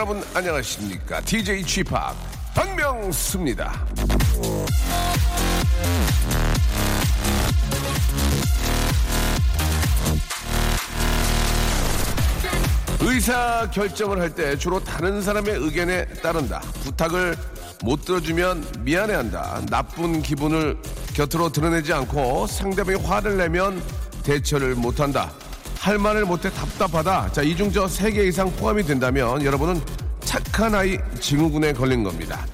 여러분 안녕하십니까? DJ Chip 박명수입니다. 의사 결정을 할 때 주로 다른 사람의 의견에 따른다. 부탁을 못 들어주면 미안해한다. 나쁜 기분을 곁으로 드러내지 않고 상대방이 화를 내면 대처를 못한다. 할 말을 못해 답답하다. 자, 이중저세개 이상 포함이 된다면 여러분은 착한 아이 증후군에 걸린 겁니다.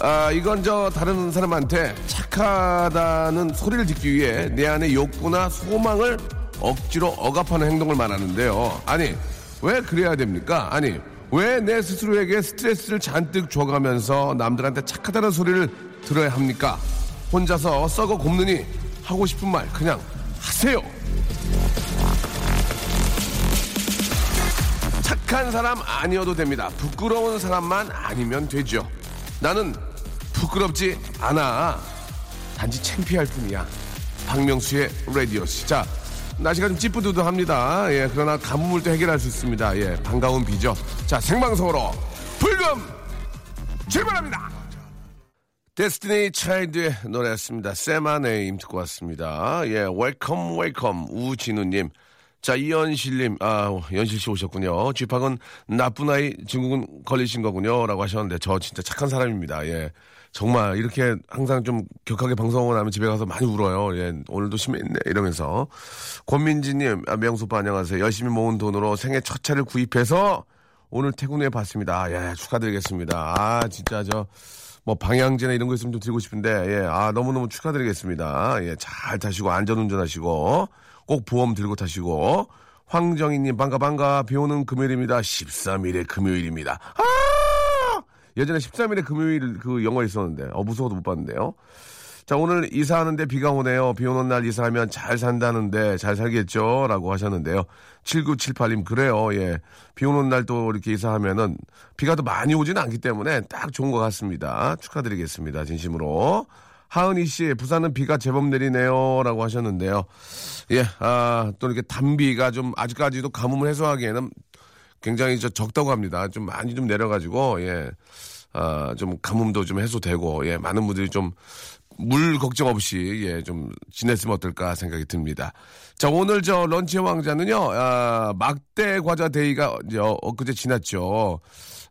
아, 이건 저 다른 사람한테 착하다는 소리를 듣기 위해 내 안의 욕구나 소망을 억지로 억압하는 행동을 말하는데요. 아니, 왜 그래야 됩니까? 아니, 왜 내 스스로에게 스트레스를 잔뜩 줘가면서 남들한테 착하다는 소리를 들어야 합니까? 혼자서 썩어 곱느니 하고 싶은 말 그냥 하세요. 착한 사람 아니어도 됩니다. 부끄러운 사람만 아니면 되죠. 나는 부끄럽지 않아. 단지 창피할 뿐이야. 박명수의 라디오 시. 자, 날씨가 좀 찌뿌두두합니다. 예, 그러나 가뭄을 또 해결할 수 있습니다. 예, 반가운 비죠. 자, 생방송으로 불금 출발합니다. 데스티니 차일드의 노래였습니다. Say My Name 듣고 왔습니다. 예, welcome welcome 우진우님. 자, 이현실님, 아, 연실 씨 오셨군요. 쥐팍은 나쁜 아이 증후군 걸리신 거군요. 라고 하셨는데, 저 진짜 착한 사람입니다. 예. 정말 이렇게 항상 좀 격하게 방송을 하면 집에 가서 많이 울어요. 예. 오늘도 심했네. 이러면서. 권민지님, 아, 명수 오빠 안녕하세요. 열심히 모은 돈으로 생애 첫 차를 구입해서 오늘 퇴근해 봤습니다. 예, 축하드리겠습니다. 아, 진짜 저, 뭐 방향제나 이런 거 있으면 좀 드리고 싶은데, 예, 아, 너무너무 축하드리겠습니다. 예, 잘 타시고 안전 운전하시고. 꼭 보험 들고 타시고 황정희님 반가 반가 비 오는 금요일입니다. 13일의 금요일입니다. 아! 예전에 13일의 금요일 그 영화 있었는데 어 무서워도 못 봤는데요. 자 오늘 이사하는데 비가 오네요. 비 오는 날 이사하면 잘 산다는데 잘 살겠죠? 라고 하셨는데요. 7978님 그래요. 예. 비 오는 날 또 이렇게 이사하면은 비가 더 많이 오지는 않기 때문에 딱 좋은 것 같습니다. 축하드리겠습니다. 진심으로. 하은희 씨, 부산은 비가 제법 내리네요. 라고 하셨는데요. 예, 아, 또 이렇게 단비가 좀 아직까지도 가뭄을 해소하기에는 굉장히 저 적다고 합니다. 좀 많이 좀 내려가지고, 예, 아, 좀 가뭄도 좀 해소되고, 예, 많은 분들이 좀 물 걱정 없이, 예, 좀 지냈으면 어떨까 생각이 듭니다. 자, 오늘 저 런치 왕자는요, 아, 막대 과자 데이가 이제 엊그제 지났죠.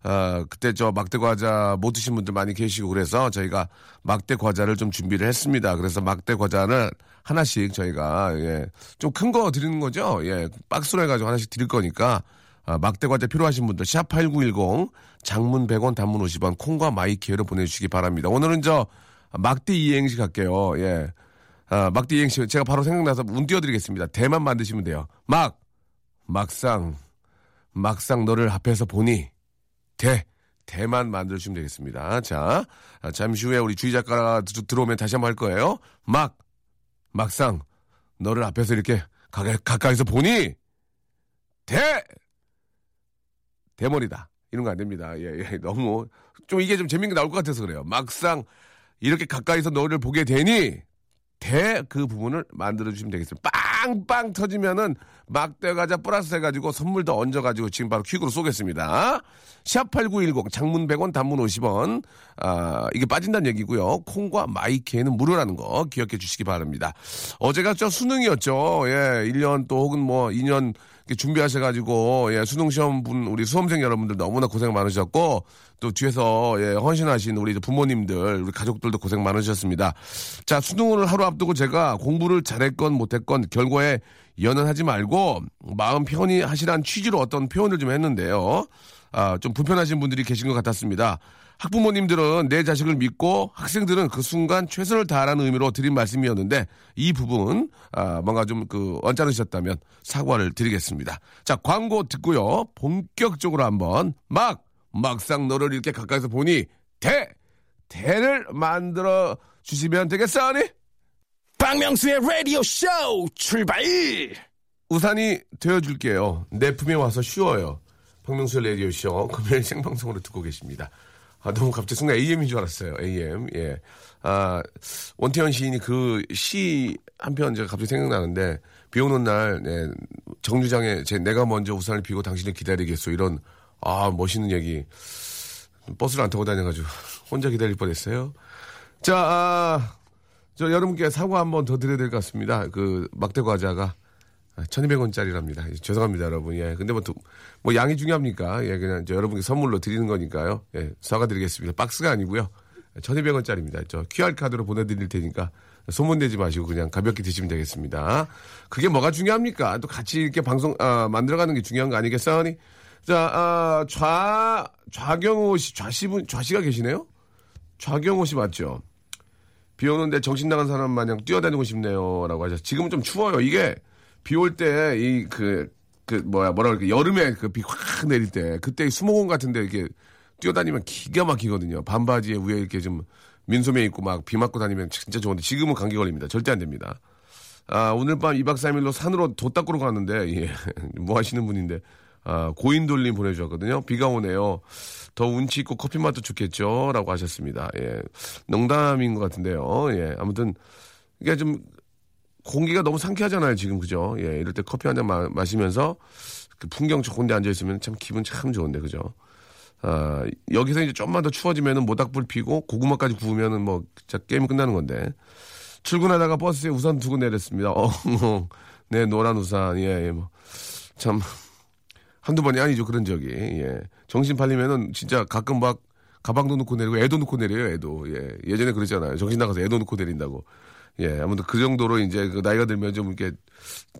어, 그때 저 막대 과자 못 드신 분들 많이 계시고 그래서 저희가 막대 과자를 좀 준비를 했습니다. 그래서 막대 과자를 하나씩 저희가 예, 좀 큰 거 드리는 거죠. 예, 박스로 해가지고 하나씩 드릴 거니까 아, 막대 과자 필요하신 분들 샵 #8910 장문 100원, 단문 50원 콩과 my K로 보내주시기 바랍니다. 오늘은 저 막대 이행시 갈게요. 예. 아, 막대 이행시 제가 바로 생각나서 운 띄워드리겠습니다. 대만 만드시면 돼요. 막 막상 막상 너를 앞에서 보니 대 대만 만들어주시면 되겠습니다. 자, 아, 잠시 후에 우리 주희 작가가 들어오면 다시 한번 할 거예요. 막, 막상, 너를 앞에서 이렇게 가까, 가까이 서 보니, 대! 대머리다. 이런 거 안 됩니다. 예, 예, 너무, 좀 이게 좀 재밌는 게 나올 것 같아서 그래요. 막상, 이렇게 가까이서 너를 보게 되니, 대 그 부분을 만들어 주시면 되겠습니다. 빵빵 터지면은 막대 과자 플러스 해가지고 선물 더 얹어가지고 지금 바로 퀵으로 쏘겠습니다. 샵8910 장문 100원 단문 50원 아 이게 빠진다는 얘기고요. 콩과 마이케는 무료라는 거 기억해 주시기 바랍니다. 어제가 저 수능이었죠. 예, 1년 또 혹은 뭐 2년 준비하셔가지고 예, 수능 시험 분 우리 수험생 여러분들 너무나 고생 많으셨고 또 뒤에서 예, 헌신하신 우리 부모님들 우리 가족들도 고생 많으셨습니다. 자 수능을 하루 앞두고 제가 공부를 잘했건 못했건 결과에 연연하지 말고 마음 편히 하시란 취지로 어떤 표현을 좀 했는데요. 아, 좀 불편하신 분들이 계신 것 같았습니다. 학부모님들은 내 자식을 믿고 학생들은 그 순간 최선을 다하라는 의미로 드린 말씀이었는데 이 부분 아, 뭔가 좀 그 언짢으셨다면 사과를 드리겠습니다. 자 광고 듣고요 본격적으로 한번 막 막상 너를 이렇게 가까이서 보니 대 대를 만들어 주시면 되겠어니? 박명수의 라디오 쇼 출발! 우산이 되어줄게요. 내 품에 와서 쉬워요. 박명수의 라디오 쇼 금요일 생방송으로 듣고 계십니다. 아, 너무 갑자기 순간 AM인 줄 알았어요. AM. 예. 아, 원태현 시인이 그 시 한 편 제가 갑자기 생각나는데, 비 오는 날, 네, 정류장에 제 내가 먼저 우산을 피고 당신을 기다리겠소. 이런, 아, 멋있는 얘기. 버스를 안 타고 다녀가지고 혼자 기다릴 뻔 했어요. 자, 아, 저 여러분께 사과 한번 더 드려야 될 것 같습니다. 그 막대 과자가 1200원짜리랍니다. 죄송합니다, 여러분. 예. 근데 뭐, 뭐 양이 중요합니까? 예, 그냥 저 여러분께 선물로 드리는 거니까요. 예, 사과드리겠습니다. 박스가 아니고요. 1200원짜리입니다. 저 QR카드로 보내드릴 테니까 소문내지 마시고 그냥 가볍게 드시면 되겠습니다. 그게 뭐가 중요합니까? 또 같이 이렇게 방송, 아, 만들어가는 게 중요한 거 아니겠어니? 자, 아, 좌, 좌경호 씨, 좌씨 분, 좌씨가 계시네요? 좌경호 씨 맞죠? 비 오는데 정신 나간 사람 마냥 뛰어다니고 싶네요. 라고 하셨 지금은 좀 추워요. 이게 비 올 때, 이, 그, 그, 뭐야, 뭐라 그럴까. 여름에 그 비 확 내릴 때, 그때 수목원 같은데 이렇게 뛰어다니면 기가 막히거든요. 반바지에 위에 이렇게 좀 민소매 입고 막 비 맞고 다니면 진짜 좋은데 지금은 감기 걸립니다. 절대 안 됩니다. 아, 오늘 밤 2박 3일로 산으로 도 닦으러 가는데, 예. 뭐 하시는 분인데, 아, 고인돌림 보내주셨거든요. 비가 오네요. 더 운치 있고 커피 맛도 좋겠죠. 라고 하셨습니다. 예. 농담인 것 같은데요. 예. 아무튼, 이게 좀, 공기가 너무 상쾌하잖아요, 지금. 그죠? 예. 이럴 때 커피 한 잔 마시면서 그 풍경 좋은 데 앉아있으면 참 기분 참 좋은데, 그죠? 아, 여기서 이제 좀만 더 추워지면은 모닥불 피고 고구마까지 구우면은 뭐, 진짜 게임이 끝나는 건데. 출근하다가 버스에 우산 두고 내렸습니다. 어, 네, 노란 우산. 예, 예, 뭐. 참. 한두 번이 아니죠, 그런 적이. 예. 정신 팔리면은 진짜 가끔 막 가방도 놓고 내리고 애도 놓고 내려요, 애도. 예. 예전에 그랬잖아요. 정신 나가서 애도 놓고 내린다고. 예. 아무튼 그 정도로 이제 그 나이가 들면 좀 이렇게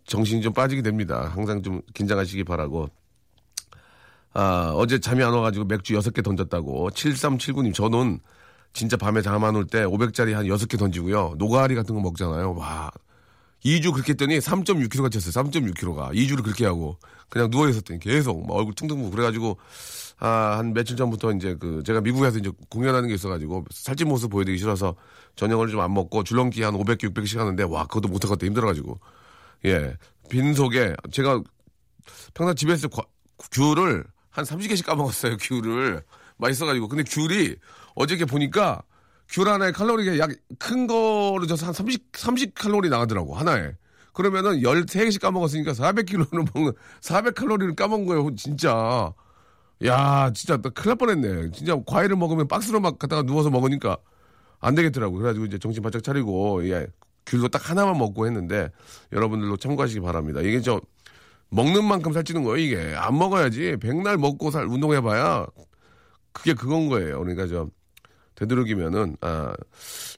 정신이 좀 빠지게 됩니다. 항상 좀 긴장하시기 바라고. 아, 어제 잠이 안 와가지고 맥주 6개 던졌다고. 7379님, 저는 진짜 밤에 잠 안 올 때 500짜리 한 6개 던지고요. 노가리 같은 거 먹잖아요. 와. 2주 그렇게 했더니 3.6kg가 쳤어요. 3.6kg가. 2주를 그렇게 하고 그냥 누워 있었더니 계속 막 얼굴 퉁퉁 부고 그래가지고 아, 한 며칠 전부터 이제 그 제가 미국에서 이제 공연하는 게 있어가지고 살찐 모습 보여드리기 싫어서 저녁을 좀 안 먹고 줄넘기 한 500개, 600씩 하는데 와, 그것도 못하겠다 힘들어가지고 예. 빈속에 제가 평소 집에서 과, 귤을 한 30개씩 까먹었어요. 귤을 맛있어가지고 근데 귤이 어저께 보니까 귤 하나에 칼로리가 약 큰 거로 줘서 한 30, 30 칼로리 나가더라고, 하나에. 그러면은 13개씩 까먹었으니까 400kg를 먹는, 400칼로리를 까먹은 거예요, 진짜. 야, 진짜, 나 큰일 날 뻔했네. 진짜 과일을 먹으면 박스로 막 갖다가 누워서 먹으니까 안 되겠더라고. 그래가지고 이제 정신 바짝 차리고, 예, 귤도 딱 하나만 먹고 했는데, 여러분들도 참고하시기 바랍니다. 이게 저, 먹는 만큼 살찌는 거예요, 이게. 안 먹어야지. 백날 먹고 살, 운동해봐야, 그게 그건 거예요. 그러니까 저, 되도록이면은 아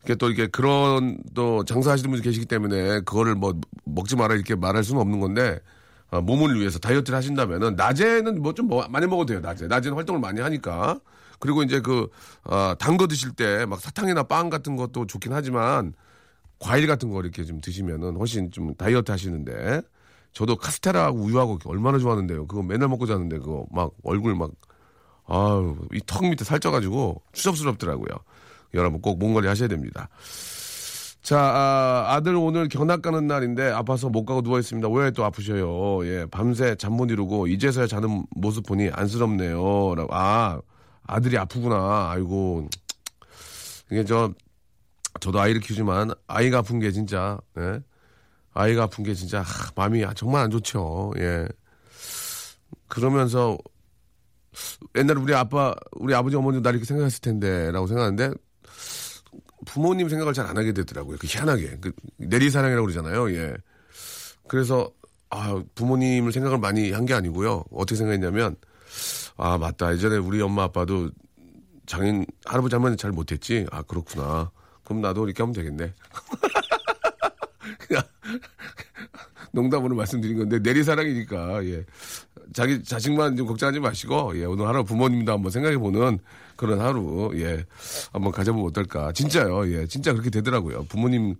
이게 또 이렇게 그런 또 장사하시는 분이 계시기 때문에 그거를 뭐 먹지 마라 이렇게 말할 수는 없는 건데 아, 몸을 위해서 다이어트를 하신다면은 낮에는 뭐좀뭐 많이 먹어도 돼요 낮에. 낮에는 활동을 많이 하니까. 그리고 이제 그 아, 단거 드실 때 막 사탕이나 빵 같은 것도 좋긴 하지만 과일 같은 거 이렇게 좀 드시면은 훨씬 좀 다이어트 하시는데 저도 카스테라하고 우유하고 얼마나 좋아하는데요. 그거 맨날 먹고 자는데 그거 막 얼굴 막 아유, 이 턱 밑에 살쪄가지고 추접스럽더라고요. 여러분 꼭 몸 관리 하셔야 됩니다. 자, 아, 들 오늘 견학 가는 날인데 아파서 못 가고 누워있습니다. 왜 또 아프셔요? 예, 밤새 잠 못 이루고 이제서야 자는 모습 보니 안쓰럽네요. 라고. 아, 아들이 아프구나. 아이고. 이게 저, 저도 아이를 키우지만 아이가 아픈 게 진짜, 예. 아이가 아픈 게 진짜, 하, 마음이 정말 안 좋죠. 예. 그러면서 옛날에 우리 아빠, 우리 아버지 어머니도 나 이렇게 생각했을 텐데, 라고 생각하는데, 부모님 생각을 잘 안 하게 되더라고요. 그 희한하게. 그 내리사랑이라고 그러잖아요. 예. 그래서, 아, 부모님을 생각을 많이 한 게 아니고요. 어떻게 생각했냐면, 아, 맞다. 예전에 우리 엄마 아빠도 장인, 할아버지 할머니 잘 못했지? 아, 그렇구나. 그럼 나도 이렇게 하면 되겠네. 그냥, 농담으로 말씀드린 건데, 내리사랑이니까, 예. 자기 자식만 좀 걱정하지 마시고, 예, 오늘 하루 부모님도 한번 생각해 보는 그런 하루, 예, 한번 가져보면 어떨까. 진짜요, 예, 진짜 그렇게 되더라고요. 부모님,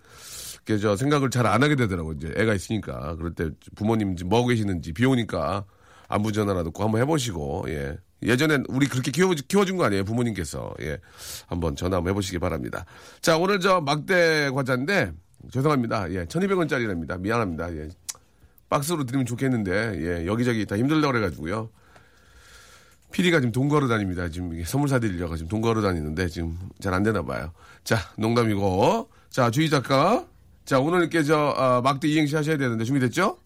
께저 생각을 잘 안 하게 되더라고요. 이제 애가 있으니까. 그럴 때 부모님 뭐 하고 계시는지 비 오니까 안부 전화라도 꼭 한번 해보시고, 예. 예전엔 우리 그렇게 키워, 키워준 거 아니에요, 부모님께서. 예. 한번 전화 한번 해보시기 바랍니다. 자, 오늘 저 막대 과자인데, 죄송합니다. 예. 1200원짜리랍니다. 미안합니다. 예. 박스로 드리면 좋겠는데, 예, 여기저기 다 힘들다고 그래가지고요. PD가 지금 돈 걸어 다닙니다. 지금 선물 사드리려고 지금 돈 걸어 다니는데 지금 잘 안 되나 봐요. 자, 농담이고. 자, 주희 작가. 자, 오늘 이렇게 저, 아, 막대 이행시 하셔야 되는데 준비됐죠?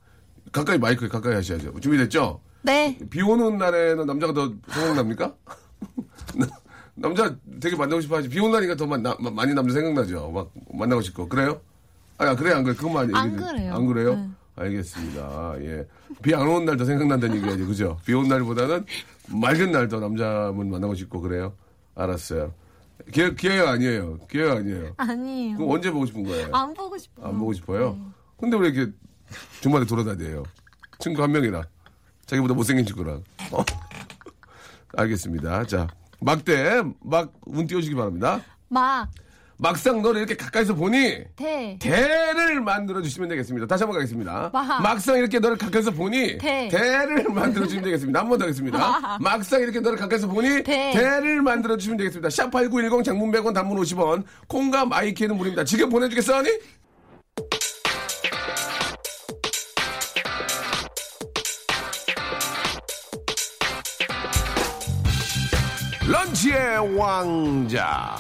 가까이 마이크에 가까이 하셔야죠. 준비됐죠? 네. 비 오는 날에는 남자가 더 생각납니까? 남자 되게 만나고 싶어 하지. 비 오는 날이니까 더 만, 나, 많이 남자 생각나죠. 막 만나고 싶고. 그래요? 아, 그래, 안 그래? 그것만 안 얘기 좀- 그래요. 안 그래요? 네. 알겠습니다. 예. 비 안 오는 날 더 생각난다는 얘기야지. 그죠? 비 오는 날보다는 맑은 날 더 남자분 만나고 싶고 그래요? 알았어요. 기회, 기회가 아니에요. 기회가 아니에요. 아니에요. 그럼 언제 보고 싶은 거예요? 안 보고 싶어요. 안 보고 싶어요? 근데 왜 이렇게 주말에 돌아다녀요? 친구 한 명이랑. 자기보다 못생긴 친구랑. 어? 알겠습니다. 자, 막대, 막, 운 띄워주기 바랍니다. 막, 막상 너를 이렇게 가까이서 보니, 대, 대를 만들어 주시면 되겠습니다. 다시 한번 가겠습니다. 막. 막상 이렇게 너를 가까이서 보니 대. 를 만들어 주시면 되겠습니다. 한 번 더 하겠습니다. 막상 이렇게 너를 가까이서 보니 대. 를 만들어 주시면 되겠습니다. 샵 8910 장문 100원 단문 50원 콩과 my K는 무료입니다. 지금 보내 주겠어 하니? 런치의 왕자.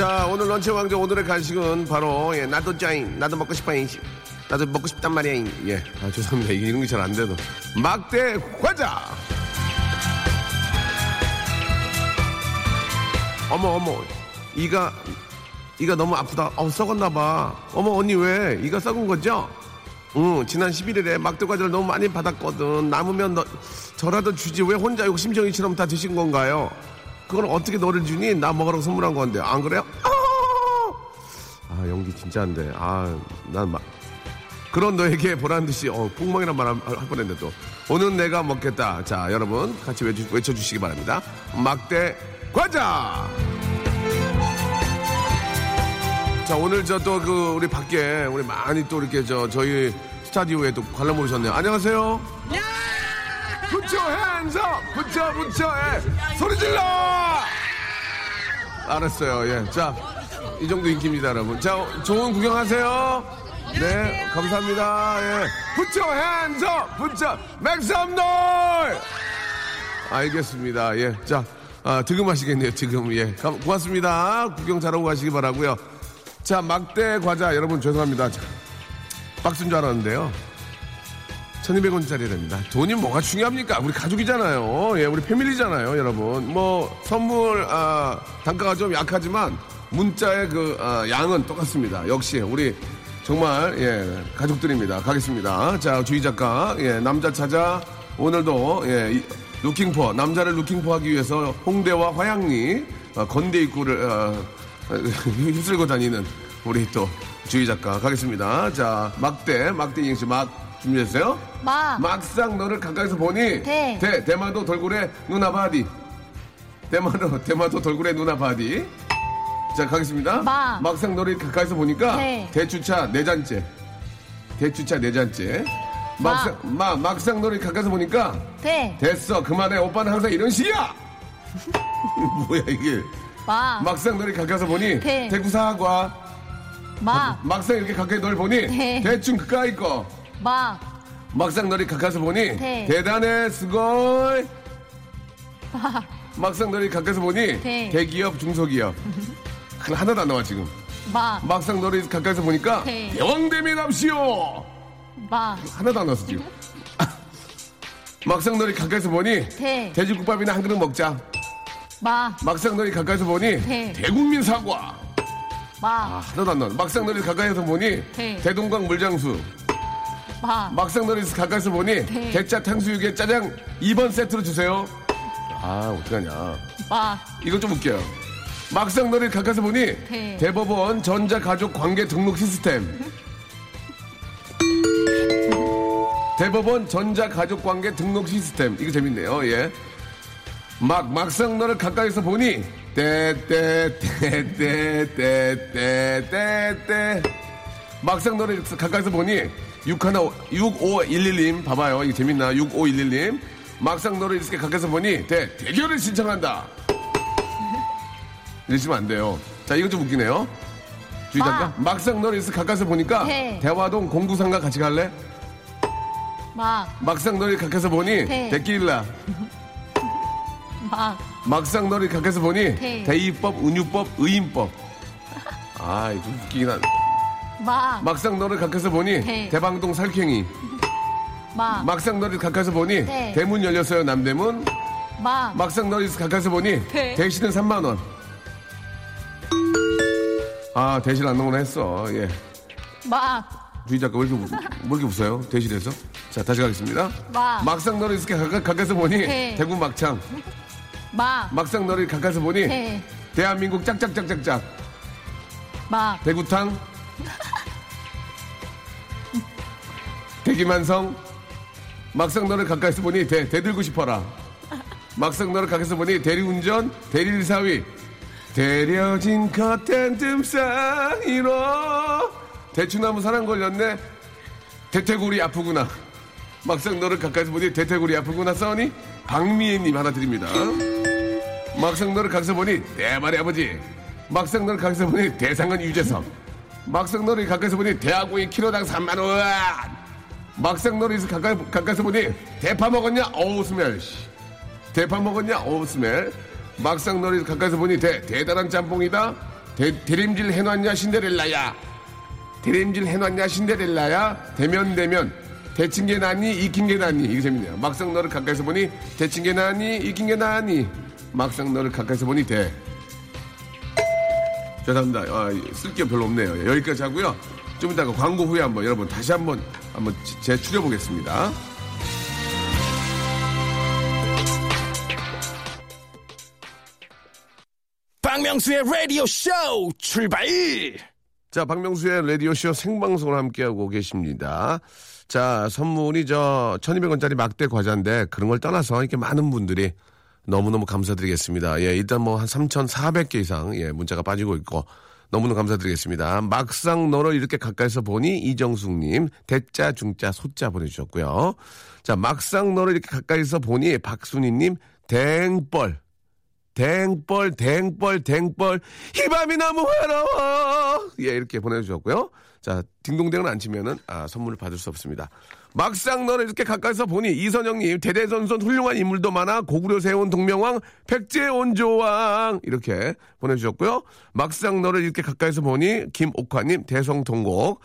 자, 오늘 런치 왕자 오늘의 간식은 바로 예, 나도 짜인, 나도 먹고 싶어잉, 나도 먹고 싶단 말이야. 예, 아, 죄송합니다. 이런 게 잘 안 돼도 막대 과자. 어머 어머, 이가 이가 너무 아프다. 어 썩었나 봐. 어머 언니 왜 이가 썩은 거죠? 응, 지난 11일에 막대 과자를 너무 많이 받았거든. 남으면 너, 저라도 주지 왜 혼자 욕심쟁이처럼 다 드신 건가요? 그걸 어떻게 너를 주니? 나 먹으라고 선물한 건데. 안 그래요? 아, 아, 연기 진짜 안 돼. 아, 난 막. 그런 너에게 보란 듯이, 어, 꽁멍이란 말 할 뻔했는데 또. 오늘 내가 먹겠다. 자, 여러분, 같이 외쳐, 외쳐주시기 바랍니다. 막대 과자! 자, 오늘 저 또 그, 우리 밖에, 우리 많이 또 이렇게 저, 저희 스타디오에 또 관람 오셨네요. 안녕하세요. 붙여 핸즈 붙여 붙여 예. 소리 질러! 알았어요. 예. 자 이 정도 인기입니다 여러분. 자 좋은 구경하세요. 네 감사합니다. 예. 붙여 핸즈 붙여 맥삼놀 알겠습니다. 예 자 아, 득음하시겠네요 지금. 예. 감- 고맙습니다. 구경 잘하고 가시기 바라고요. 자 막대 과자 여러분 죄송합니다. 자, 박스인 줄 알았는데요 1200원짜리랍니다. 돈이 뭐가 중요합니까? 우리 가족이잖아요. 예, 우리 패밀리잖아요, 여러분. 뭐, 선물, 아, 단가가 좀 약하지만, 문자의 그, 아, 양은 똑같습니다. 역시, 우리, 정말, 예, 가족들입니다. 가겠습니다. 자, 주희 작가, 예, 남자 찾아, 오늘도, 예, 이- looking for, 남자를 looking for 하기 위해서 홍대와 화양리, 어, 건대 입구를, 어, 휩쓸고 다니는 우리 또, 주희 작가 가겠습니다. 자, 막대, 막대 이행시 막, 준비됐어요? 막, 막상 너를 가까이서 보니 대. 대 대마도 돌고래 누나 body. 대마도 대마도 돌고래 누나 body. 자 가겠습니다. 막. 막상 너를 가까이서 보니까 대. 대추차 네 잔째. 대추차 네 잔째. 막상 마, 막상 너를 가까이서 보니까 대, 됐어. 그만해. 오빠는 항상 이런 식이야. 뭐야 이게. 막, 막상 너를 가까이서 보니 대. 대구 사과. 막, 막상 이렇게 가까이 널 보니 대. 대충 그까이 거 막, 막상 너를 가까이서 보니 대. 대단해 스골. 막상 너를 가까이서 보니 네. 대기업 중소기업. 하나- 하나도 안 나와 지금. 막, 막상 너를 가까이서 보니까 네. 대왕대미 납시오 막, 하나도 안 나왔어 지금. 막상 너를 가까이서 보니 대. 돼지국밥이나 한 그릇 먹자. 막, 막상 너를 가까이서 보니 네. 대국민 사과. 막, 아, 하나도 안 나와. 막상 너를 가까이서 보니 네. 대동강 물장수 막, 막상 너를 가까이서 보니 네. 대짜 탕수육에 짜장 2번 세트로 주세요. 아 어떡하냐. 막, 이거 좀 웃겨요. 막상 너를 가까이서 보니 네. 대법원 전자가족 관계 등록 시스템. 대법원 전자가족 관계 등록 시스템. 이거 재밌네요. 예. 막 막상 너를 가까이서 보니 떼떼떼떼떼떼떼떼 막상 너를 가까이서 보니 61 6511님 봐봐요. 이게 재밌나? 6511님 막상 너를 이렇게 가까이서 보니 대 대결을 신청한다. 이러시면 안 돼요. 자, 이거 좀 웃기네요. 주의 마. 잠깐. 막상 너를 있어 가까이서 보니까 대. 대화동 공구상가 같이 갈래? 막, 막상 너를 가까이서 보니 대. 데끼일라. 막, 막상 너를 가까이서 보니 대. 대의법, 은유법, 의인법. 아, 이거 웃기긴 한. 막, 막상 너를 가까이서 보니 대. 대방동 살쾡이. 막, 막상 너를 가까이서 보니 대. 대문 열렸어요 남대문. 막, 막상 너를 가까이서 보니 대. 대신은 3만 원. 아 대신 안 나오나 했어. 예. 막, 주희 작가 왜 이렇게, 웃- 왜 이렇게 웃어요? 대신해서? 자, 다시 가겠습니다. 막. 막상 너를 이렇게 가까, 가까이서 보니 네. 대구 막창. 막, 막상 너를 가까이서 보니 대, 대한민국 짝짝짝짝짝. 막, 대구탕. 대기만성. 막상 너를 가까이서 보니 대, 대들고 싶어라. 막상 너를 가까이서 보니 대리운전, 대리사위. 데려진 커튼 틈 사이로 대추나무 사랑 걸렸네. 대퇴골이 아프구나. 막상 너를 가까이서 보니 대퇴골이 아프구나 써니 박미애님 하나 드립니다. 막상 너를 가까이서 보니 내 말이 아버지. 막상 너를 가까이서 보니 대상은 유재석. 막상 너를 가까이서 보니 대하고이 키로당 3만 원. 막상 너를 가까이, 가까이서 보니 대파 먹었냐? 어우 스멜. 씨. 대파 먹었냐? 어우 스멜. 막상 너를 가까이서 보니 대, 대단한 짬뽕이다. 대, 대림질 해놨냐 신데렐라야. 대림질 해놨냐 신데렐라야. 대면 대면. 대친 게 낫니 익힌 게 낫니 이게 재밌네요. 막상 너를 가까이서 보니 대친 게 낫니 익힌 게 낫니. 막상 너를 가까이서 보니 대. 죄송합니다. 아, 쓸게 별로 없네요. 여기까지 하고요. 좀 이따가 광고 후에 한번 여러분 다시 한번 한번 재추려 보겠습니다. 박명수의 라디오 쇼 출발! 자, 박명수의 라디오 쇼 생방송을 함께하고 계십니다. 자, 선물이 저 1200원짜리 막대 과자인데 그런 걸 떠나서 이렇게 많은 분들이 너무너무 감사드리겠습니다. 예, 일단 뭐 한 3,400개 이상 예, 문자가 빠지고 있고 너무너무 감사드리겠습니다. 막상 너를 이렇게 가까이서 보니 이정숙님 대자 중자 소자 보내주셨고요. 자, 막상 너를 이렇게 가까이서 보니 박순희님 댕벌 댕벌, 댕벌, 댕벌, 이 밤이 너무 외로워. 예, 이렇게 보내주셨고요. 자, 딩동댕을 안 치면은, 아, 선물을 받을 수 없습니다. 막상 너를 이렇게 가까이서 보니 이선영님, 대대선선 훌륭한 인물도 많아 고구려 세운 동명왕, 백제온조왕. 이렇게 보내주셨고요. 막상 너를 이렇게 가까이서 보니 김옥화님, 대성통곡.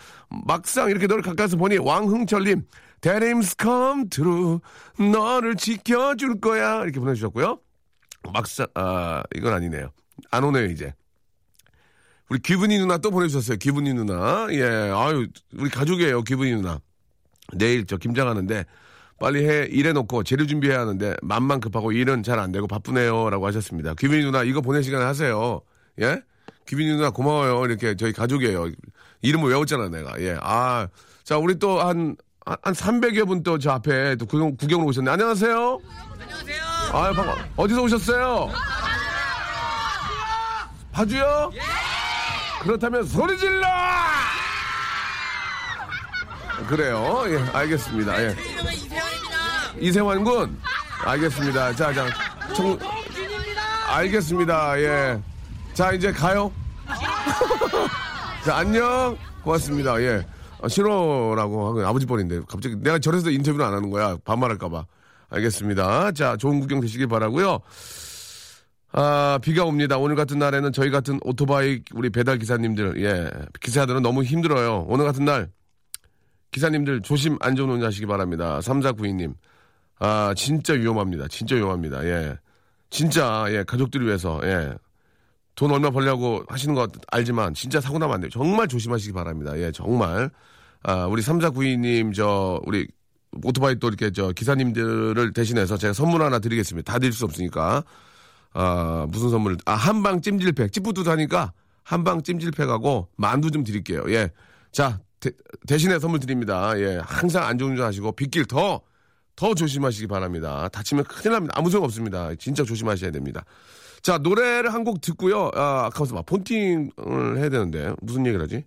막상 이렇게 너를 가까이서 보니 왕흥철님, Dreams come true. 너를 지켜줄 거야. 이렇게 보내주셨고요. 막상 아 이건 아니네요. 안 오네요 이제. 우리 귀분이 누나 또 보내주셨어요. 귀분이 누나. 예, 아유 우리 가족이에요. 귀분이 누나. 내일 저 김장하는데 빨리 해 일해놓고 재료 준비해야 하는데 맘만 급하고 일은 잘 안 되고 바쁘네요라고 하셨습니다. 귀분이 누나 이거 보낼 시간에 하세요. 예? 귀분이 누나 고마워요. 이렇게 저희 가족이에요. 이름을 외웠잖아 내가. 예. 아, 자 우리 또 한 한 300여 분 또 저 앞에 또 구경, 구경으로 오셨네. 안녕하세요. 아유, 반가 어디서 오셨어요? 파주요? 그렇다면 소리 질러! 그래요. 예, 알겠습니다. 예. 이세환 군. 알겠습니다. 자, 자. 청... 알겠습니다. 예. 자, 이제 가요. 자, 안녕. 고맙습니다. 예. 아, 싫어라고 하고 아버지 뻘인데 갑자기 내가 저래서 인터뷰를 안 하는 거야. 반말할까봐. 알겠습니다. 자, 좋은 구경 되시길 바라고요. 아, 비가 옵니다. 오늘 같은 날에는 저희 같은 오토바이 우리 배달 기사님들, 예, 기사들은 너무 힘들어요. 오늘 같은 날 기사님들 조심 안전 운전하시기 바랍니다. 3492님. 아, 진짜 위험합니다. 진짜 위험합니다. 예. 진짜, 예, 가족들을 위해서, 예. 돈 얼마 벌려고 하시는 거 알지만 진짜 사고 나면 안 돼요. 정말 조심하시기 바랍니다. 예, 정말. 아, 우리 3492님, 저, 우리 오토바이 또 이렇게 저 기사님들을 대신해서 제가 선물 하나 드리겠습니다. 다 드릴 수 없으니까. 아, 무슨 선물? 아, 한방 찜질팩. 찌뿌두두 하니까 한방 찜질팩하고 만두 좀 드릴게요. 예. 자, 대, 신에 선물 드립니다. 예. 항상 안전운전 하시고 빗길 더, 더 조심하시기 바랍니다. 다치면 큰일 납니다. 아무 소용 없습니다. 진짜 조심하셔야 됩니다. 자, 노래를 한 곡 듣고요. 아, 아까워서 막 폰팅을 해야 되는데. 무슨 얘기를 하지?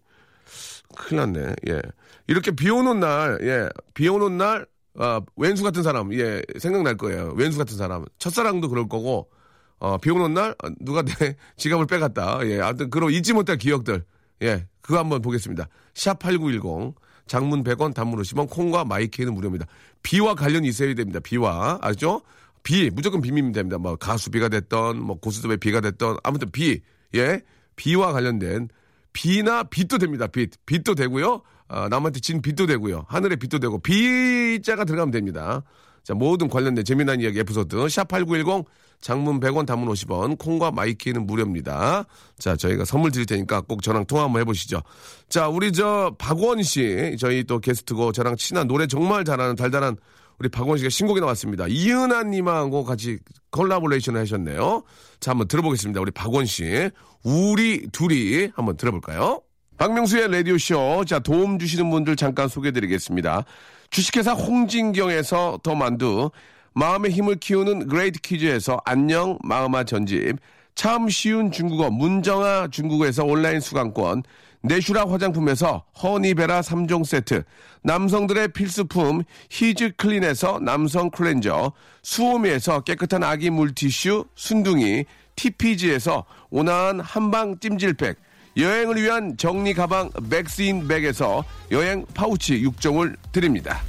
큰일 났네. 예. 이렇게 비 오는 날, 예. 비 오는 날, 아, 왼수 같은 사람, 예. 생각날 거예요. 왼수 같은 사람. 첫사랑도 그럴 거고, 어, 비 오는 날, 누가 내 지갑을 빼갔다. 예. 아무튼, 그런 잊지 못할 기억들. 예, 그거 한번 보겠습니다. 샵8910 장문 100원 단문 50원 콩과 my K는 무료입니다. 비와 관련이 있어야 됩니다. 비와 알죠? 비 무조건 비면 됩니다. 뭐 가수비가 됐던 뭐 고스톱의 비가 됐던 아무튼 비 예. 비와 관련된 비나 빛도 됩니다. 빛. 빛도 되고요. 아, 남한테 진 빚도 되고요. 하늘의 빛도 되고 비자가 들어가면 됩니다. 자, 모든 관련된 재미난 이야기 에피소드 샵8910 장문 100원 단문 50원 콩과 my K는 무료입니다. 자, 저희가 선물 드릴 테니까 꼭 저랑 통화 한번 해보시죠. 자, 우리 저 박원 씨 저희 또 게스트고 저랑 친한 노래 정말 잘하는 달달한 우리 박원 씨가 신곡이 나왔습니다. 이은하 님하고 같이 collaboration을 하셨네요. 자, 한번 들어보겠습니다. 우리 박원 씨. 우리 둘이 한번 들어볼까요? 박명수의 라디오쇼. 자, 도움 주시는 분들 잠깐 소개해 드리겠습니다. 주식회사 홍진경에서 더 만두. 마음의 힘을 키우는 그레이트 퀴즈에서 안녕 마음아 전집. 참 쉬운 중국어 문정아 중국어에서 온라인 수강권. 내슈라 화장품에서 허니베라 3종 세트, 남성들의 필수품 히즈 클린에서 남성 클렌저, 수오미에서 깨끗한 아기 물티슈 순둥이, TPG에서 온화한 한방 찜질팩, 여행을 위한 정리 가방 맥스인 백에서 여행 파우치 6종을 드립니다.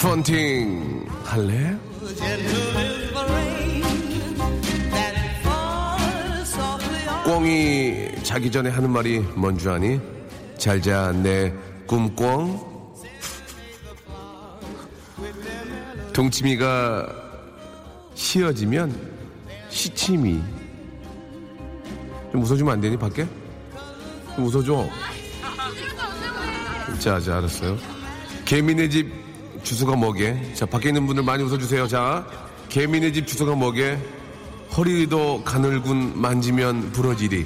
펀팅 할래? 꽁이 자기 전에 하는 말이 뭔 줄 아니? 잘자 내 꿈꽁 동치미가 씌어지면 시치미 좀 웃어주면 안 되니 밖에? 좀 웃어줘 자, 자, 알았어요. 개미네 집 주소가 뭐게? 자, 밖에 있는 분들 많이 웃어주세요. 자, 개미네 집 주소가 뭐게? 허리도 가늘군 만지면 부러지리.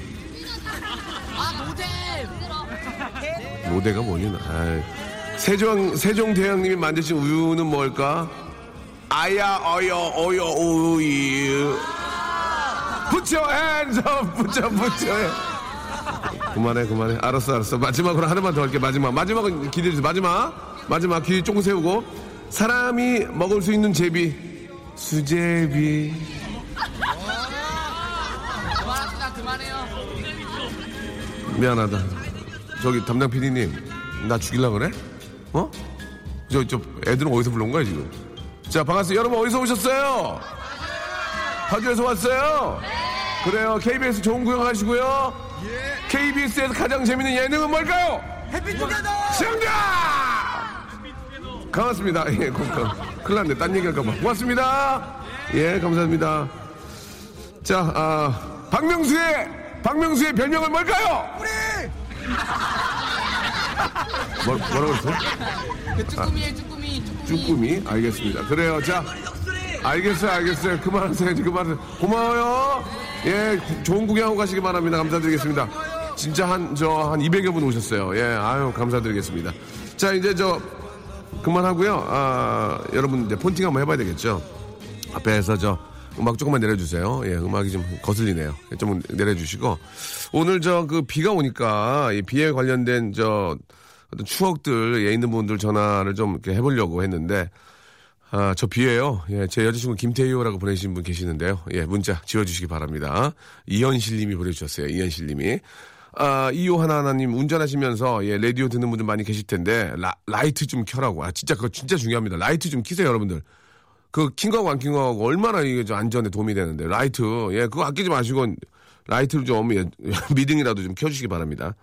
모대가? 아이. 세종 세종 대왕님이 만드신 우유는 뭘까? 아야 어여 어여 우유. 붙여 hands up 붙여 붙여. 그만해 그만해. 알았어 알았어. 마지막으로 하나만 더 할게 마지막. 마지막은 기대해 주세요. 마지막. 마지막 귀 조금 세우고. 사람이 먹을 수 있는 제비. 수제비. 미안하다. 저기 담당 PD님 나 죽일라 그래? 어? 저, 저 애들은 어디서 불러온 거야 지금 자 반갑습니다 여러분 어디서 오셨어요? 파주에서 왔어요? 그래요 KBS 좋은 구경 하시고요 KBS에서 가장 재밌는 예능은 뭘까요? 해피투게더! 정답! 고맙습니다. 예, 고맙 큰일 났네. 딴 얘기 할까봐. 고맙습니다. 예, 감사합니다. 자, 아, 박명수의, 박명수의 별명은 뭘까요? 우리! 뭐, 뭐라고 그랬어? 쭈꾸미에 쭈꾸미 쭈꾸미. 알겠습니다. 그래요. 자, 알겠어요, 알겠어요. 그만하세요, 이제 그만하세요. 고마워요. 예, 구- 좋은 구경하고 가시기 바랍니다. 감사드리겠습니다. 진짜 한, 저, 한 200여 분 오셨어요. 예, 아유, 감사드리겠습니다. 자, 이제 저, 그만하고요. 아, 여러분 이제 폰팅 한번 해봐야 되겠죠. 앞에서 저, 음악 조금만 내려주세요. 예, 음악이 좀 거슬리네요. 좀 내려주시고. 오늘 저 그 비가 오니까 이 비에 관련된 저 어떤 추억들에 있는 분들 전화를 좀 이렇게 해보려고 했는데 아, 저 비예요. 예, 제 여자친구 김태희요라고 보내신 분 계시는데요. 예, 문자 지워주시기 바랍니다. 이현실 님이 보내주셨어요. 이현실 님이. 아, 이호 하나하나님 운전하시면서 예, 라디오 듣는 분들 많이 계실 텐데 라, 라이트 좀 켜라고. 아, 진짜 그거 진짜 중요합니다. 라이트 좀 키세요, 여러분들. 그 킨 거하고 안 킨 거하고 얼마나 이게 좀 안전에 도움이 되는데 라이트 예 그거 아끼지 마시고 라이트를 좀 예, 미등이라도 좀 켜주시기 바랍니다.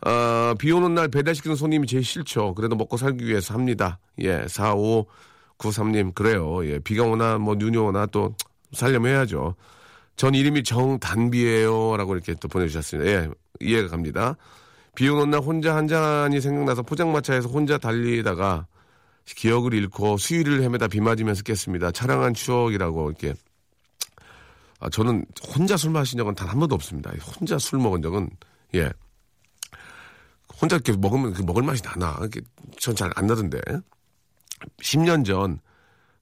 아, 비 오는 날 배달시키는 손님이 제일 싫죠. 그래도 먹고 살기 위해서 합니다. 예, 4593님, 그래요. 예, 비가 오나, 뭐, 눈이 오나 또 살려면 해야죠. 전 이름이 정단비예요 라고 이렇게 또 보내주셨습니다. 예, 이해가 갑니다. 비 오는 날 혼자 한 잔이 생각나서 포장마차에서 혼자 달리다가 기억을 잃고 수위를 헤매다 비 맞으면서 깼습니다. 차량한 추억이라고 이렇게. 아, 저는 혼자 술 마신 적은 단 한 번도 없습니다. 혼자 술 먹은 적은, 예. 혼자 이렇게 먹으면 그 먹을 맛이 나나. 전 잘 안 나던데. 10년 전,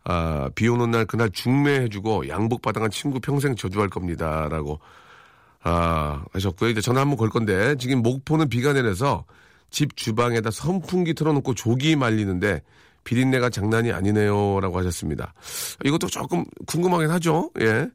아, 비 오는 날 그날 중매해주고 양복 받아간 친구 평생 저주할 겁니다. 라고, 아, 하셨고요. 이제 전화 한번 걸 건데, 지금 목포는 비가 내려서 집 주방에다 선풍기 틀어놓고 조기 말리는데, 비린내가 장난이 아니네요. 라고 하셨습니다. 이것도 조금 궁금하긴 하죠. 예.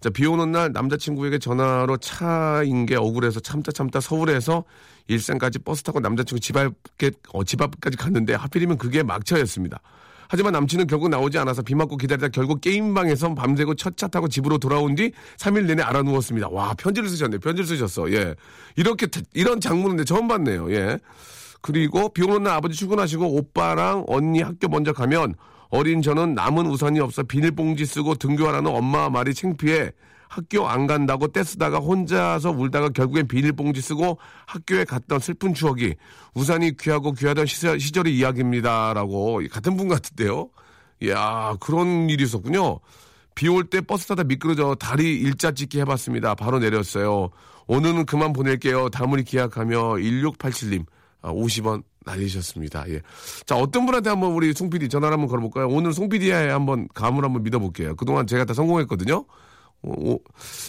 자, 비 오는 날 남자친구에게 전화로 차인 게 억울해서 참다 참다 서울에서 일산까지 버스 타고 남자친구 집 앞에, 어, 집 앞까지 갔는데 하필이면 그게 막차였습니다. 하지만 남친은 결국 나오지 않아서 비 맞고 기다리다 결국 게임방에서 밤새고 첫 차 타고 집으로 돌아온 뒤 3일 내내 알아 누웠습니다. 와, 편지를 쓰셨네. 편지를 쓰셨어. 예. 이렇게, 이런 장문인데 처음 봤네요. 예. 그리고 비 오는 날 아버지 출근하시고 오빠랑 언니 학교 먼저 가면 어린 저는 남은 우산이 없어 비닐봉지 쓰고 등교하라는 엄마 말이 창피해 학교 안 간다고 떼쓰다가 혼자서 울다가 결국엔 비닐봉지 쓰고 학교에 갔던 슬픈 추억이 우산이 귀하고 귀하던 시절, 시절의 이야기입니다라고 같은 분 같은데요. 이야 그런 일이 있었군요. 비 올 때 버스 타다 미끄러져 다리 일자 찍기 해봤습니다. 바로 내렸어요. 오늘은 그만 보낼게요. 다음을 기약하며 1687님 아, 50원 날리셨습니다. 예. 자, 어떤 분한테 한번 우리 송 PD 전화를 한번 걸어볼까요? 오늘 송 PD의 한번 감을 한번 믿어볼게요. 그동안 제가 다 성공했거든요. 오, 오.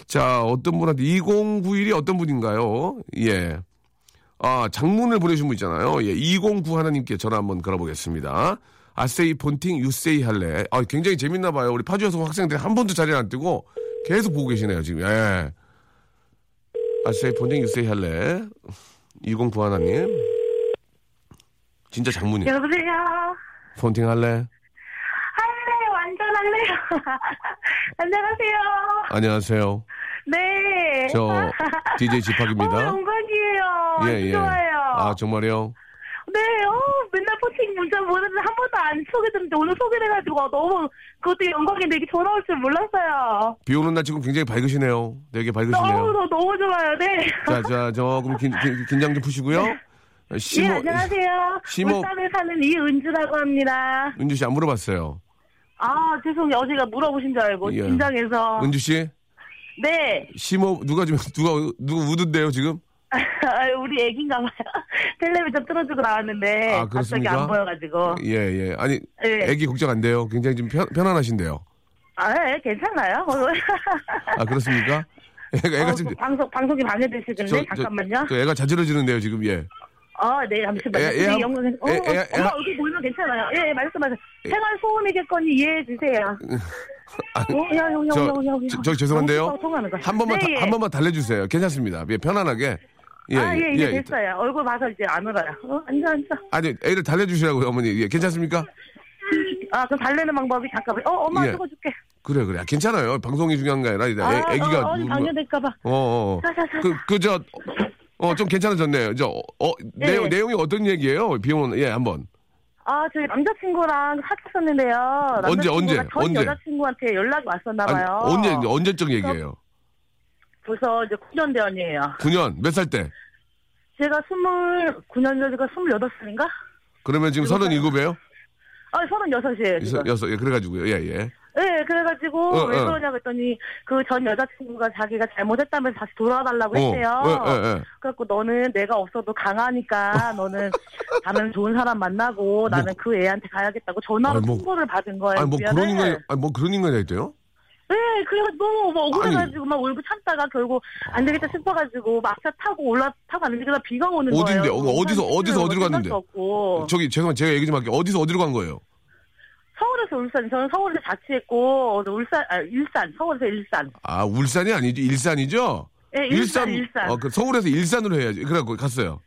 자, 어떤 분한테 2091이 어떤 분인가요? 예. 아, 장문을 보내신 분 있잖아요. 예. 209 하나님께 전화 한번 걸어보겠습니다. 아세이 본팅 유세이 할래. 아, 굉장히 재밌나 봐요. 우리 파주여성 학생들이 한 번도 자리에 안 뜨고 계속 보고 계시네요, 지금. 예. 아세이 본팅 유세이 할래. 209 하나님. 진짜 장문이에요. 여보세요. 폰팅 할래? 할래요. 완전 할래요. 안녕하세요. 안녕하세요. 네. 저 DJ 어, 지팍입니다. 영광이에요. 예, 예. 좋아요. 아, 정말요? 네, 어, 맨날 포팅 문자 보냈는데 한 번도 안 소개됐는데 오늘 소개돼가지고 너무 그것도 영광인데 이게 전화 올 줄 몰랐어요. 비 오는 날 지금 굉장히 밝으시네요. 되게 너무, 밝으시네요. 너무, 너무 좋아요. 네. 자, 자, 조금 긴, 긴, 긴장 좀 푸시고요. 예, 시모, 안녕하세요. 시모- 울산에 사는 이은주라고 합니다. 은주 씨 안 물어봤어요. 아, 죄송해요. 어제가 물어보신 줄 알고 예. 긴장해서. 은주 씨? 네. 시모, 누가 지금, 누가, 누구 우는데요, 지금? 우리 애기인가 봐요. 텔레비전 틀어주고 나왔는데 아, 갑자기? 안 보여가지고. 예, 예. 아니, 예. 애기 걱정 안 돼요. 굉장히 좀 편, 편안하신데요. 아, 예, 괜찮아요. 아, 그렇습니까? 애가, 애가 어, 지금. 방송 방송이 방해되시는데 잠깐만요. 저 애가 자지러지는데요, 지금, 예. 어, 네, 잠시만요. 우리 한- 영어, 어, 애- 애- 애- 엄마 얼굴 보이면 괜찮아요. 예, 예, 말씀하세요. 생활 소음이겠거니 이해해 주세요. 아, 어, 저. 저, 저 죄송한데요. 한 번만, 네, 다- 예. 한 번만 달래주세요. 괜찮습니다. 예, 편안하게. 예, 아, 예, 이제 됐어요. 얼굴 봐서 이제 안 울어요. 어, 앉아, 앉아. 아니, 애를 달래주시라고요, 어머니. 예, 괜찮습니까? 아, 그럼 달래는 방법이 잠깐만. 어, 엄마 예. 찍어줄게. 그래, 그래. 괜찮아요. 방송이 중요한 게 아니라, 애, 아, 애기가. 어, 어, 누- 방해될까봐. 어, 어. 어. 그, 그, 저, 어, 좀 괜찮아졌네요. 저, 어, 내용, 네. 내용이 어떤 얘기예요? 비 오는, 예, 한번. 아, 저희 남자친구랑 사귀었었는데요. 언제, 남자친구가 언제, 전 언제? 여자친구한테 연락이 왔었나 아니, 봐요. 언제, 언제적 얘기예요? 벌써 이제 9년 대원이에요. 9년, 몇 살 때? 제가 29년 전이가 28살인가? 그러면 지금 일곱 살. 37이에요? 아, 36이에요. 지금. 여섯, 예, 그래가지고요. 예, 예. 네, 그래가지고 어, 왜 어. 그러냐 그랬더니 그 전 여자친구가 자기가 잘못했다면서 다시 돌아달라고 했대요. 예, 예, 예. 그래갖고 너는 내가 없어도 강하니까 너는 다른 좋은 사람 만나고 나는 그 애한테 가야겠다고 전화로 아니, 뭐- 통보를 받은 거예요. 아니, 뭐 미안해. 그런 인간이, 아니, 뭐 그런 인간이 있대요? 네, 그래가지고 너무 막 억울해가지고 막 울고 참다가 결국 안 되겠다 싶어가지고 막차 타고 올라 타고 갔는데 그다 비가 오는 어딘데? 거예요. 어, 어디서, 어디서 어디로 갔는데? 저기, 죄송한 제가 얘기 좀 할게요. 어디서 어디로 간 거예요? 서울에서 울산, 저는 서울에서 자취했고 울산, 아 일산, 서울에서 일산. 아, 울산이 아니죠? 일산이죠? 예, 일산, 일산. 어, 그 서울에서 일산으로 해야지. 그래갖고 갔어요.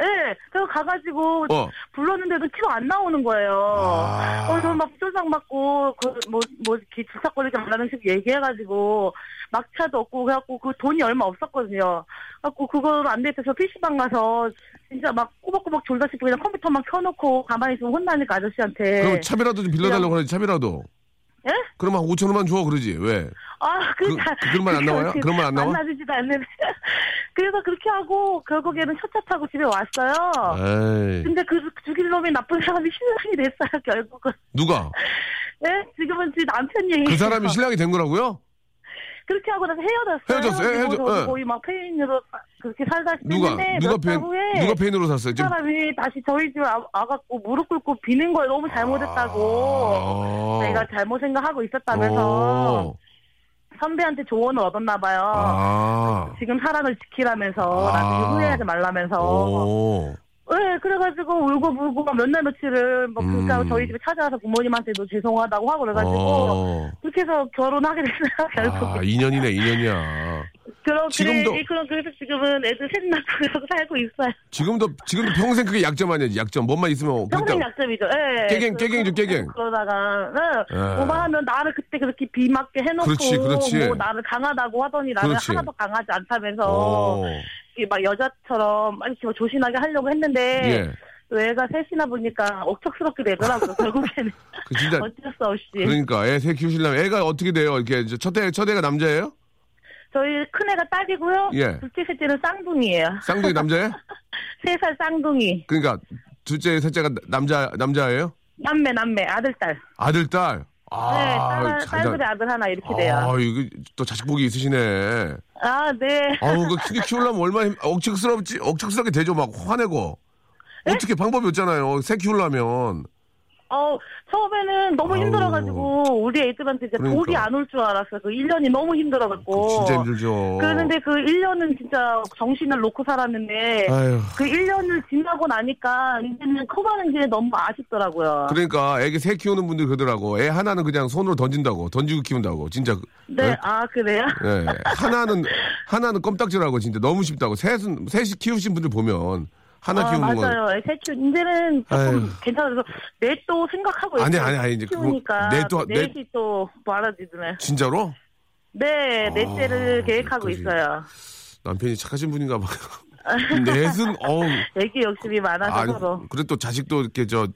예, 그래서 가가지고 어. 불렀는데도 키가 안 나오는 거예요. 아. 어, 저막 쫄상 맞고 그뭐뭐 이렇게 질척거리지 말라는 식 얘기해가지고 막차도 없고 그래갖고 그 돈이 얼마 없었거든요. 그래갖고 그걸 안 돼서 PC방 가서 진짜 막 꼬박꼬박 졸다시피 그냥 컴퓨터만 켜놓고 가만히 있으면 혼나니까 아저씨한테. 그럼 차비라도 좀 빌려달라고 그러지, 차비라도. 예? 그럼 한 5천 원만 줘, 그러지. 왜? 아, 그, 그- 그런 말 안 나와요? 그런 말 안 나와? 만나지도 않는데. 그래서 그렇게 하고, 결국에는 첫차 타고 집에 왔어요. 에이. 근데 그 죽일 놈이 나쁜 사람이 신랑이 됐어요, 결국은. 누가? 예? 지금은 제 남편 얘기. 그 사람이 신랑이 된 거라고요? 그렇게 하고 나서 헤어졌어요. 헤어졌어요? 저도 예. 거의 막 폐인으로 그렇게 살다 누가? 했는데 누가 폐인, 누가 폐인으로 살았어요? 그. 사람이 다시 저희 집에 와- 와갖고 무릎 꿇고 비는 거예요. 너무 잘못했다고. 아. 자기가 잘못 생각하고 있었다면서. 어. 선배한테 조언을 얻었나 봐요. 아. 지금 사랑을 지키라면서 아. 나중에 후회하지 말라면서. 오. 네, 그래가지고 울고 불고 막 몇 날 며칠을 뭐 그러니까 음. 저희 집에 찾아와서 부모님한테도 죄송하다고 하고 그래가지고 어. 그렇게 해서 결혼하게 됐어요 결국. 아, 인연이네, 인연이야. 그럼 지금도- 그래, 그럼 그래서 지금은 애들 셋 낳고 그러고 살고 있어요. 지금도, 지금도 평생 그게 약점 아니야, 약점. 뭐만 있으면. 평생 그러니까 약점이죠. 예. 깨갱, 그- 깨갱이죠, 깨갱. 그러다가, 네. 예. 뭐만 하면 나를 그때 그렇게 비 맞게 해놓고, 그렇지, 그렇지. 뭐 나를 강하다고 하더니 나는 그렇지. 하나도 강하지 않다면서, 어. 이막 여자처럼 막 이렇게 뭐 조신하게 하려고 했는데, 예. 또 애가 셋이나 보니까 억척스럽게 되더라고요, 결국에는. 그 진짜. 어쩔 수 없이. 그러니까 애새 키우시려면 애가 어떻게 돼요? 이렇게 첫 애, 첫 애가 남자예요? 저희 큰애가 딸이고요. 예. 둘째, 셋째는 쌍둥이에요. 쌍둥이 남자예요? 세 살 쌍둥이. 그러니까 둘째, 셋째가 남자 남자예요? 남매, 남매, 아들, 딸. 아들, 딸. 네, 아, 딸, 잘 딸들의 아들 하나 이렇게 돼요. 아, 이거 또 자식 복이 있으시네. 아, 네. 아우, 그 크게 키우려면 얼마나 힘- 억척스럽지, 억척스럽게 되죠. 막 화내고. 네? 어떻게 방법이 없잖아요. 새 키우려면. 어, 처음에는 너무 아우. 힘들어가지고, 우리 애들한테 이제 그러니까. 돌이 안 올 줄 알았어요. 그 1년이 너무 힘들어갖고. 진짜 힘들죠. 그런데 그 1년은 진짜 정신을 놓고 살았는데, 아유. 그 1년을 지나고 나니까, 이제는 커가는 게 너무 아쉽더라고요. 그러니까 애기 새 키우는 분들 그러더라고. 애 하나는 그냥 손으로 던진다고. 던지고 키운다고. 진짜. 네, 네? 아, 그래요? 예. 하나는 하나는 껌딱지라고 진짜 너무 쉽다고. 셋은 셋이 키우신 분들 보면 하나 아, 키우는 건 맞아요. 새 키우, 이제는 조금. 괜찮아서, 넷도 생각하고 아니, 있어요. 아니, 아니, 이제 그거 키우니까. 넷도- 넷- 넷이 또 말아지네. 진짜로 네, 넷째를 아, 계획하고 그지. 있어요. 남편이 착하신 분인가 봐. 넷은 어우 애기 욕심이 많아서 아니 서로. 그래 또 자식도 이렇게 저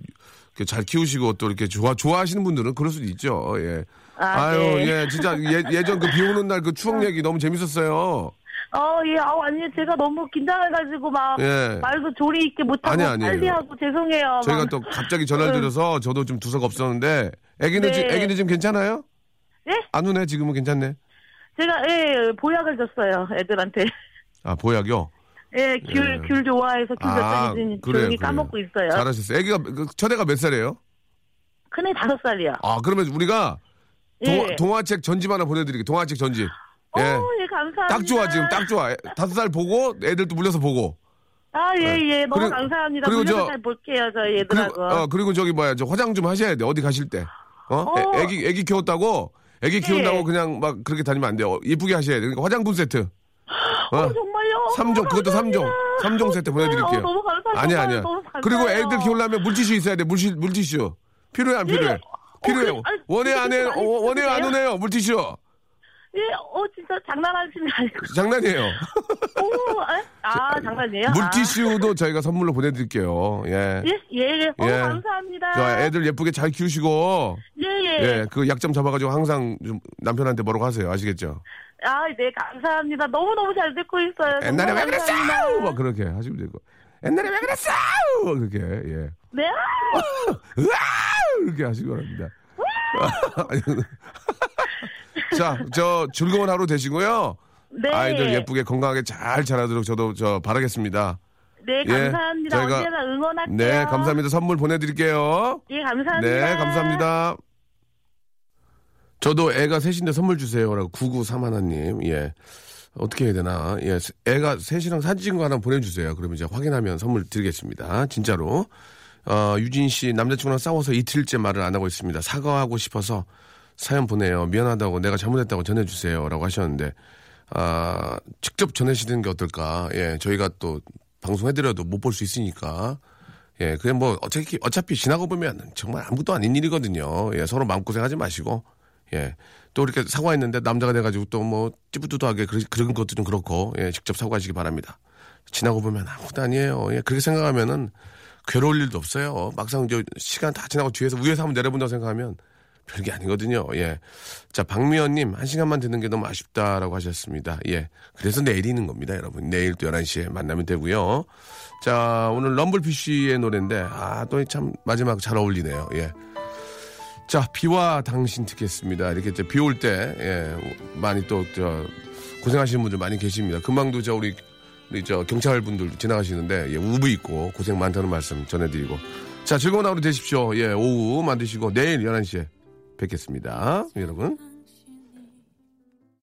이렇게 잘 키우시고 또 이렇게 좋아 좋아하시는 분들은 그럴 수도 있죠. 예. 아, 아유 네. 예 진짜 예, 예전 그 비 오는 날 그 추억 얘기 너무 재밌었어요. 어, 예, 아우, 아니, 제가 너무 긴장해가지고 막, 예. 말도 조리 있게 못하고, 아니, 아니에요. 빨리 하고, 죄송해요. 저희가 막. 또 갑자기 전화를 드려서 저도 좀 두서가 없었는데 애기는 네. 지, 애기는 지금 괜찮아요? 예? 안 우네 지금은 괜찮네. 제가, 예, 보약을 줬어요, 애들한테. 아 보약이요. 예, 귤, 예. 귤 좋아해서 귤 아, 지금 그래요, 조용히. 까먹고 있어요. 잘하셨어요. 애기가 그 첫애가 몇 살이에요? 큰애 다섯 살이요. 아 그러면 우리가 동화, 예. 동화책 전집 하나 보내드릴게요. 동화책 전집. 어, 예. 예, 감사합니다. 딱 좋아 지금 딱 좋아. 다섯 살 보고 애들도 물려서 보고. 아, 예, 예, 너무 그리고- 감사합니다. 그리고 그리고 저- 잘 볼게요, 그리고 애들하고. 어 그리고 저기 뭐야 저 화장 좀 하셔야 돼 어디 가실 때. 어? 어. 애, 애기 애기 키웠다고 애기 키운다고 예. 그냥 막 그렇게 다니면 안 돼요. 이쁘게 하셔야 돼. 그러니까 화장품 세트. 어? 어, 정말요? 삼종 그것도 삼종 감사합니다. 삼종 세트 보내드릴게요. 어, 너무 감사합니다. 아니야 아니야. 너무 감사해요. 그리고 애들 키우려면 물티슈 있어야 돼. 물티 물티슈. 필요해 안 필요해? 예. 필요해. 어, 그- 아니, 원해 안 해? 많이 어, 원해 안 쓰세요? 오네요. 물티슈. 예, 어, 진짜 장난하시는 게 아니고. 장난이에요. 오, 아, 아, 장난이에요? 물티슈도 저희가 선물로 보내드릴게요. 예. 아. 예, 예, 예. 어, 예. 감사합니다. 저 애들 예쁘게 잘 키우시고 예, 예. 예, 그 약점 잡아가지고 항상 좀 남편한테 뭐라고 하세요. 아시겠죠? 아, 네, 감사합니다. 너무너무 잘 듣고 있어요. 옛날에 왜 그랬어? 막 그렇게 하시면 되고. 옛날에 왜 그랬어? 막 그렇게 예. 네, 아, 으아! 이렇게 하시기 바랍니다. 자, 저 즐거운 하루 되시고요. 네. 아이들 예쁘게 건강하게 잘 자라도록 저도 저 바라겠습니다. 네, 예, 감사합니다. 저희가- 언제나 응원할게요. 네, 감사합니다. 선물 보내드릴게요. 예, 감사합니다. 네, 감사합니다. 저도 애가 셋인데 선물 주세요라고 9931님. 예. 어떻게 해야 되나? 예. 애가 셋이랑 사진 찍은 거 하나 보내주세요. 그러면 이제 확인하면 선물 드리겠습니다. 진짜로. 어, 유진 씨, 남자친구랑 싸워서 이틀째 말을 안 하고 있습니다. 사과하고 싶어서 사연 보내요. 미안하다고 내가 잘못했다고 전해주세요. 라고 하셨는데, 아, 직접 전해주시는 게 어떨까? 예. 저희가 또 방송해드려도 못 볼 수 있으니까. 예, 그게 뭐 어차피 어차피 지나고 보면 정말 아무것도 아닌 일이거든요. 예, 서로 마음고생 하지 마시고 예, 또 이렇게 사과했는데 남자가 돼가지고 또 뭐 찌뿌두두하게 그런, 것도 좀 그렇고 예, 직접 사과하시기 바랍니다. 지나고 보면 아무것도 아니에요. 예, 그렇게 생각하면은 괴로울 일도 없어요. 막상 이제 시간 다 지나고 뒤에서 위에서 한번 내려본다고 생각하면 별게 아니거든요. 예. 자, 박미연님, 한 시간만 듣는 게 너무 아쉽다라고 하셨습니다. 예. 그래서 내일 있는 겁니다, 여러분. 내일 또 11시에 만나면 되고요. 자, 오늘 럼블피쉬의 노래인데, 아, 또 참 마지막 잘 어울리네요. 예. 자, 비와 당신 듣겠습니다. 이렇게 비 올 때, 예, 많이 또, 저, 고생하시는 분들 많이 계십니다. 금방도 저, 우리, 우리 저, 경찰 분들 지나가시는데, 예, 우부 있고 고생 많다는 말씀 전해드리고. 자, 즐거운 하루 되십시오. 예, 오후 만드시고, 내일 11시에 뵙겠습니다. 여러분.